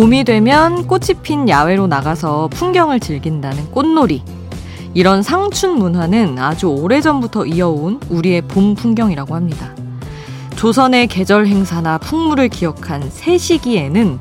봄이 되면 꽃이 핀 야외로 나가서 풍경을 즐긴다는 꽃놀이. 이런 상춘 문화는 아주 오래전부터 이어온 우리의 봄 풍경이라고 합니다. 조선의 계절 행사나 풍물을 기억한 새 시기에는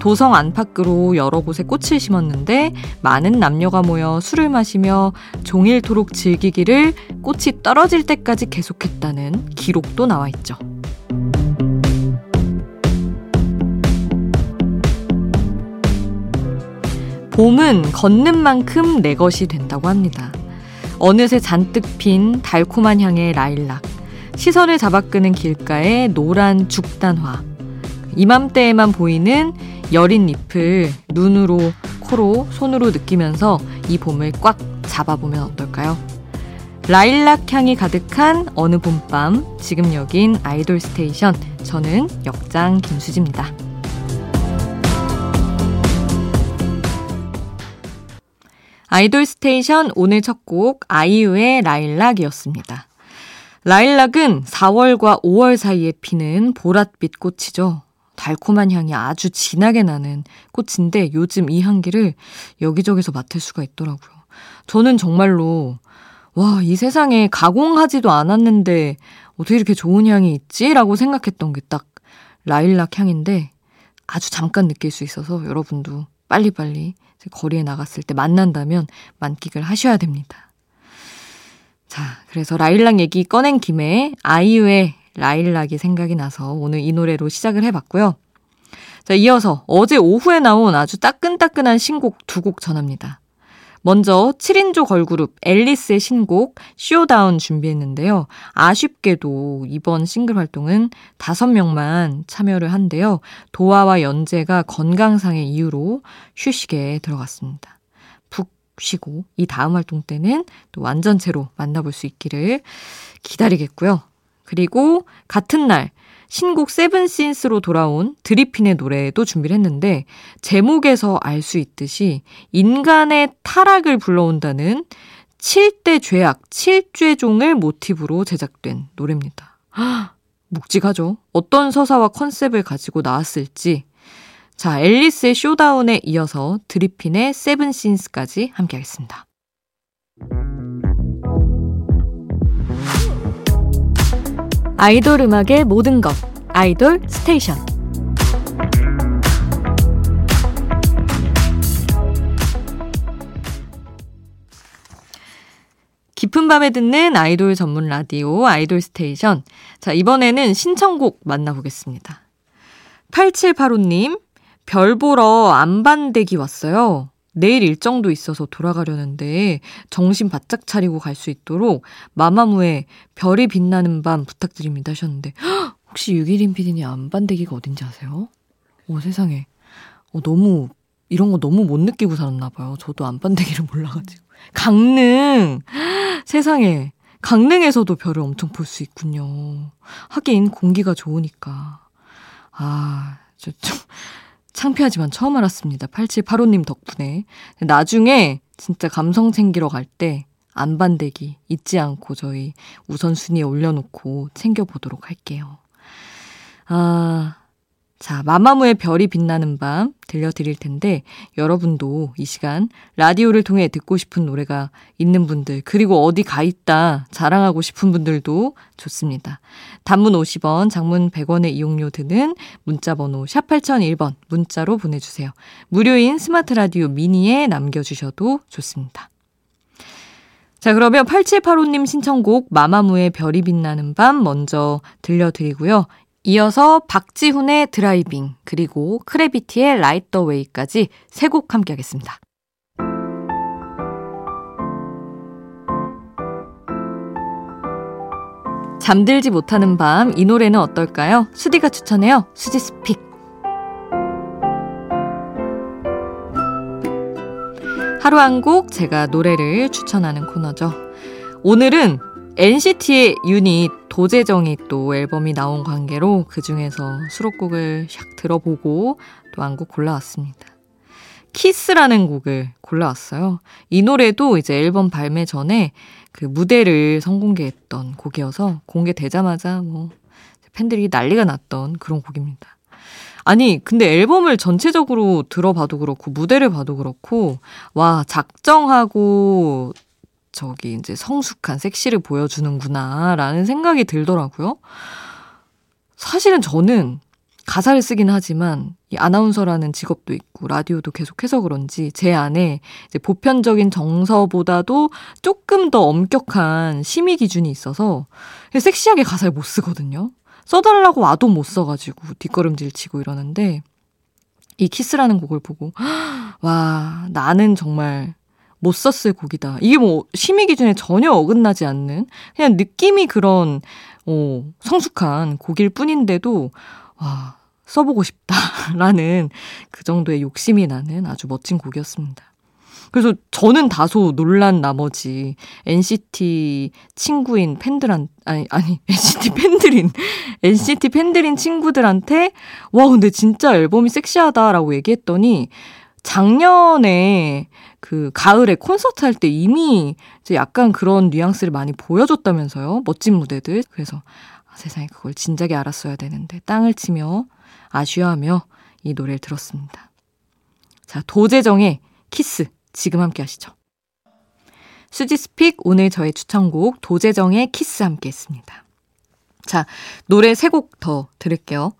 도성 안팎으로 여러 곳에 꽃을 심었는데 많은 남녀가 모여 술을 마시며 종일토록 즐기기를 꽃이 떨어질 때까지 계속했다는 기록도 나와 있죠. 봄은 걷는 만큼 내 것이 된다고 합니다. 어느새 잔뜩 핀 달콤한 향의 라일락, 시선을 잡아끄는 길가의 노란 죽단화, 이맘때에만 보이는 여린 잎을 눈으로, 코로, 손으로 느끼면서 이 봄을 꽉 잡아보면 어떨까요? 라일락 향이 가득한 어느 봄밤, 지금 여긴 아이돌 스테이션. 저는 역장 김수지입니다. 아이돌 스테이션 오늘 첫 곡 아이유의 라일락이었습니다. 라일락은 4월과 5월 사이에 피는 보랏빛 꽃이죠. 달콤한 향이 아주 진하게 나는 꽃인데 요즘 이 향기를 여기저기서 맡을 수가 있더라고요. 저는 정말로 와, 이 세상에 가공하지도 않았는데 어떻게 이렇게 좋은 향이 있지? 라고 생각했던 게 딱 라일락 향인데 아주 잠깐 느낄 수 있어서 여러분도 빨리빨리 거리에 나갔을 때 만난다면 만끽을 하셔야 됩니다. 자, 그래서 라일락 얘기 꺼낸 김에 아이유의 라일락이 생각이 나서 오늘 이 노래로 시작을 해봤고요. 자, 이어서 어제 오후에 나온 아주 따끈따끈한 신곡 두 곡 전합니다. 먼저 7인조 걸그룹 앨리스의 신곡 Showdown 준비했는데요. 아쉽게도 이번 싱글 활동은 5명만 참여를 한데요. 도화와 연재가 건강상의 이유로 휴식에 들어갔습니다. 푹 쉬고 이 다음 활동 때는 또 완전체로 만나볼 수 있기를 기다리겠고요. 그리고 같은 날 신곡 세븐신스로 돌아온 드리핀의 노래도 준비를 했는데 제목에서 알 수 있듯이 인간의 타락을 불러온다는 7대 죄악, 7죄종을 모티브로 제작된 노래입니다. 묵직하죠? 어떤 서사와 컨셉을 가지고 나왔을지. 자, 앨리스의 Showdown에 이어서 드리핀의 Seven Sins까지 함께 하겠습니다. 아이돌 음악의 모든 것 아이돌 스테이션. 깊은 밤에 듣는 아이돌 전문 라디오 아이돌 스테이션. 자 이번에는 신청곡 만나보겠습니다. 8785님 별 보러 안반데기 왔어요 내일 일정도 있어서 돌아가려는데 정신 바짝 차리고 갈 수 있도록 마마무의 별이 빛나는 밤 부탁드립니다 하셨는데 헉, 혹시 유기린 PD님 안반데기가 어딘지 아세요? 오 세상에. 어, 너무 이런 거 너무 못 느끼고 살았나 봐요. 저도 안반데기를 몰라가지고. 강릉! 세상에. 강릉에서도 별을 엄청 볼 수 있군요. 하긴 공기가 좋으니까. 아, 저 좀 창피하지만 처음 알았습니다. 8785님 덕분에. 나중에 진짜 감성 챙기러 갈 때 안반대기 잊지 않고 저희 우선순위에 올려놓고 챙겨보도록 할게요. 아, 자, 마마무의 별이 빛나는 밤 들려드릴 텐데 여러분도 이 시간 라디오를 통해 듣고 싶은 노래가 있는 분들 그리고 어디 가 있다 자랑하고 싶은 분들도 좋습니다. 단문 50원, 장문 100원의 이용료 드는 문자 번호 샵 8001번 문자로 보내주세요. 무료인 스마트 라디오 미니에 남겨주셔도 좋습니다. 자, 그러면 8785님 신청곡 마마무의 별이 빛나는 밤 먼저 들려드리고요. 이어서 박지훈의 Driving, 그리고 크래비티의 Light The Way까지 세 곡 함께 하겠습니다. 잠들지 못하는 밤, 이 노래는 어떨까요? 수디가 추천해요. 수지's pick. 하루 한 곡 제가 노래를 추천하는 코너죠. 오늘은 NCT의 유닛 도재정이 또 앨범이 나온 관계로 그 중에서 수록곡을 샥 들어보고 또 한 곡 골라왔습니다. 키스라는 곡을 골라왔어요. 이 노래도 이제 앨범 발매 전에 그 무대를 선공개했던 곡이어서 공개되자마자 뭐 팬들이 난리가 났던 그런 곡입니다. 아니, 근데 앨범을 전체적으로 들어봐도 그렇고, 무대를 봐도 그렇고, 와, 작정하고, 저기, 이제 성숙한 섹시를 보여주는구나, 라는 생각이 들더라고요. 사실은 저는 가사를 쓰긴 하지만, 이 아나운서라는 직업도 있고, 라디오도 계속해서 그런지, 제 안에 이제 보편적인 정서보다도 조금 더 엄격한 심의 기준이 있어서, 섹시하게 가사를 못 쓰거든요. 써달라고 와도 못 써가지고 뒷걸음질 치고 이러는데 이 키스라는 곡을 보고 와 나는 정말 못 썼을 곡이다. 이게 뭐 심의 기준에 전혀 어긋나지 않는 그냥 느낌이 그런 어, 성숙한 곡일 뿐인데도 와 써보고 싶다라는 그 정도의 욕심이 나는 아주 멋진 곡이었습니다. 그래서 저는 다소 놀란 나머지 NCT 친구인 팬들한 아니 아니 NCT 팬들인 NCT 팬들인 친구들한테 와 근데 진짜 앨범이 섹시하다라고 얘기했더니 작년에 그 가을에 콘서트 할 때 이미 이제 약간 그런 뉘앙스를 많이 보여줬다면서요. 멋진 무대들. 그래서 아, 세상에 그걸 진작에 알았어야 되는데 땅을 치며 아쉬워하며 이 노래를 들었습니다. 자, 도재정의 키스 지금 함께 하시죠. 수지's pick 오늘 저의 추천곡 도재정의 키스 함께 했습니다. 자, 노래 세 곡 더 들을게요.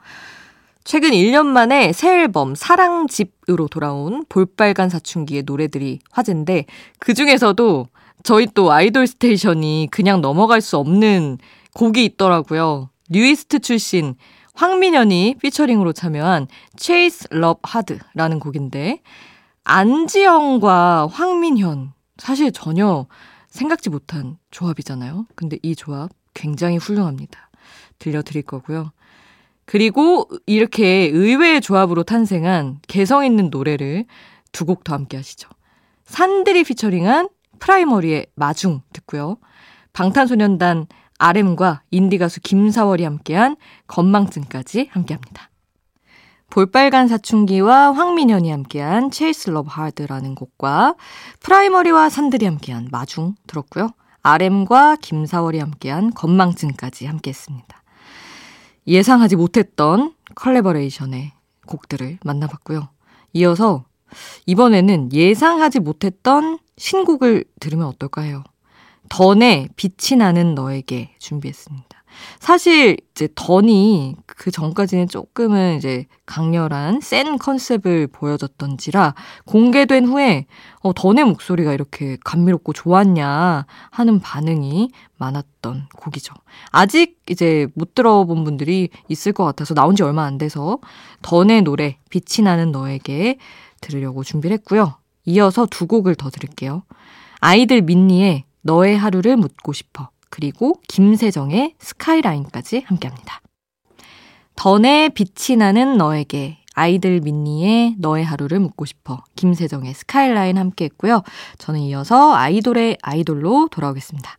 최근 1년 만에 새 앨범 사랑집으로 돌아온 볼빨간 사춘기의 노래들이 화제인데 그 중에서도 저희 또 아이돌 스테이션이 그냥 넘어갈 수 없는 곡이 있더라고요. 뉴이스트 출신 황민현이 피처링으로 참여한 Chase Love Hard라는 곡인데 안지영과 황민현. 사실 전혀 생각지 못한 조합이잖아요. 근데 이 조합 굉장히 훌륭합니다. 들려드릴 거고요. 그리고 이렇게 의외의 조합으로 탄생한 개성 있는 노래를 두 곡 더 함께 하시죠. 산들이 피처링한 프라이머리의 마중 듣고요. 방탄소년단 RM과 인디 가수 김사월이 함께한 건망증까지 함께합니다. 볼빨간 사춘기와 황민현이 함께한 Chase Love Hard라는 곡과 프라이머리와 산들이 함께한 마중 들었고요. RM과 김사월이 함께한 건망증까지 함께했습니다. 예상하지 못했던 컬래버레이션의 곡들을 만나봤고요. 이어서 이번에는 예상하지 못했던 신곡을 들으면 어떨까 해요. 던의 빛이 나는 너에게 준비했습니다. 사실 이제 던이 그 전까지는 조금은 이제 강렬한 센 컨셉을 보여줬던지라 공개된 후에 어, 던의 목소리가 이렇게 감미롭고 좋았냐 하는 반응이 많았던 곡이죠. 아직 이제 못 들어본 분들이 있을 것 같아서 나온 지 얼마 안 돼서 던의 노래 빛이 나는 너에게 들으려고 준비를 했고요. 이어서 두 곡을 더 들을게요. 아이들 민니의 너의 하루를 묻고 싶어. 그리고 김세정의 스카이라인까지 함께합니다. 던의 빛이 나는 너에게 아이들 민니의 너의 하루를 묻고 싶어 김세정의 스카이라인 함께 했고요. 저는 이어서 아이돌의 아이돌로 돌아오겠습니다.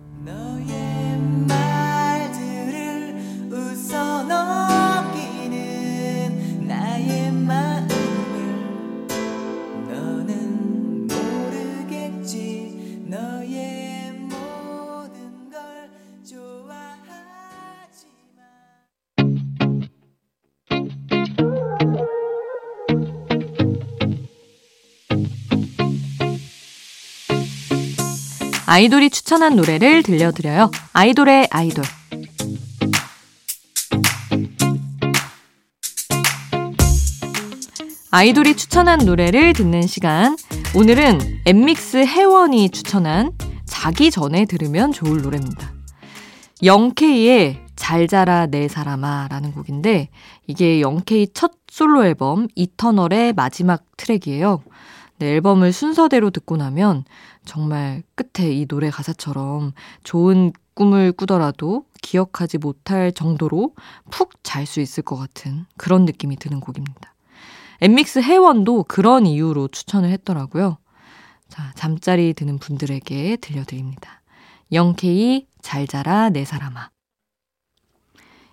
아이돌이 추천한 노래를 들려드려요. 아이돌의 아이돌. 아이돌이 추천한 노래를 듣는 시간. 오늘은 엠믹스 혜원이 추천한 자기 전에 들으면 좋을 노래입니다. 영케이의 잘 자라 내 사람아 라는 곡인데 이게 영케이 첫 솔로 앨범 이터널의 마지막 트랙이에요. 네, 앨범을 순서대로 듣고 나면 정말 끝에 이 노래 가사처럼 좋은 꿈을 꾸더라도 기억하지 못할 정도로 푹 잘 수 있을 것 같은 그런 느낌이 드는 곡입니다. 엠믹스 회원도 그런 이유로 추천을 했더라고요. 자, 잠자리 드는 분들에게 들려드립니다. 영케이 잘 자라 내 사람아.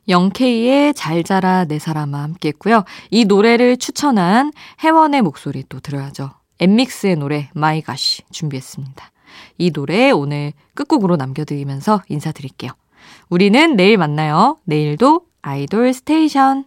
영케이의 잘 자라 내 사람아 함께 했고요. 이 노래를 추천한 혜원의 목소리 또 들어야죠. 엔믹스의 노래 My Gosh 준비했습니다. 이 노래 오늘 끝곡으로 남겨드리면서 인사드릴게요. 우리는 내일 만나요. 내일도 아이돌 스테이션.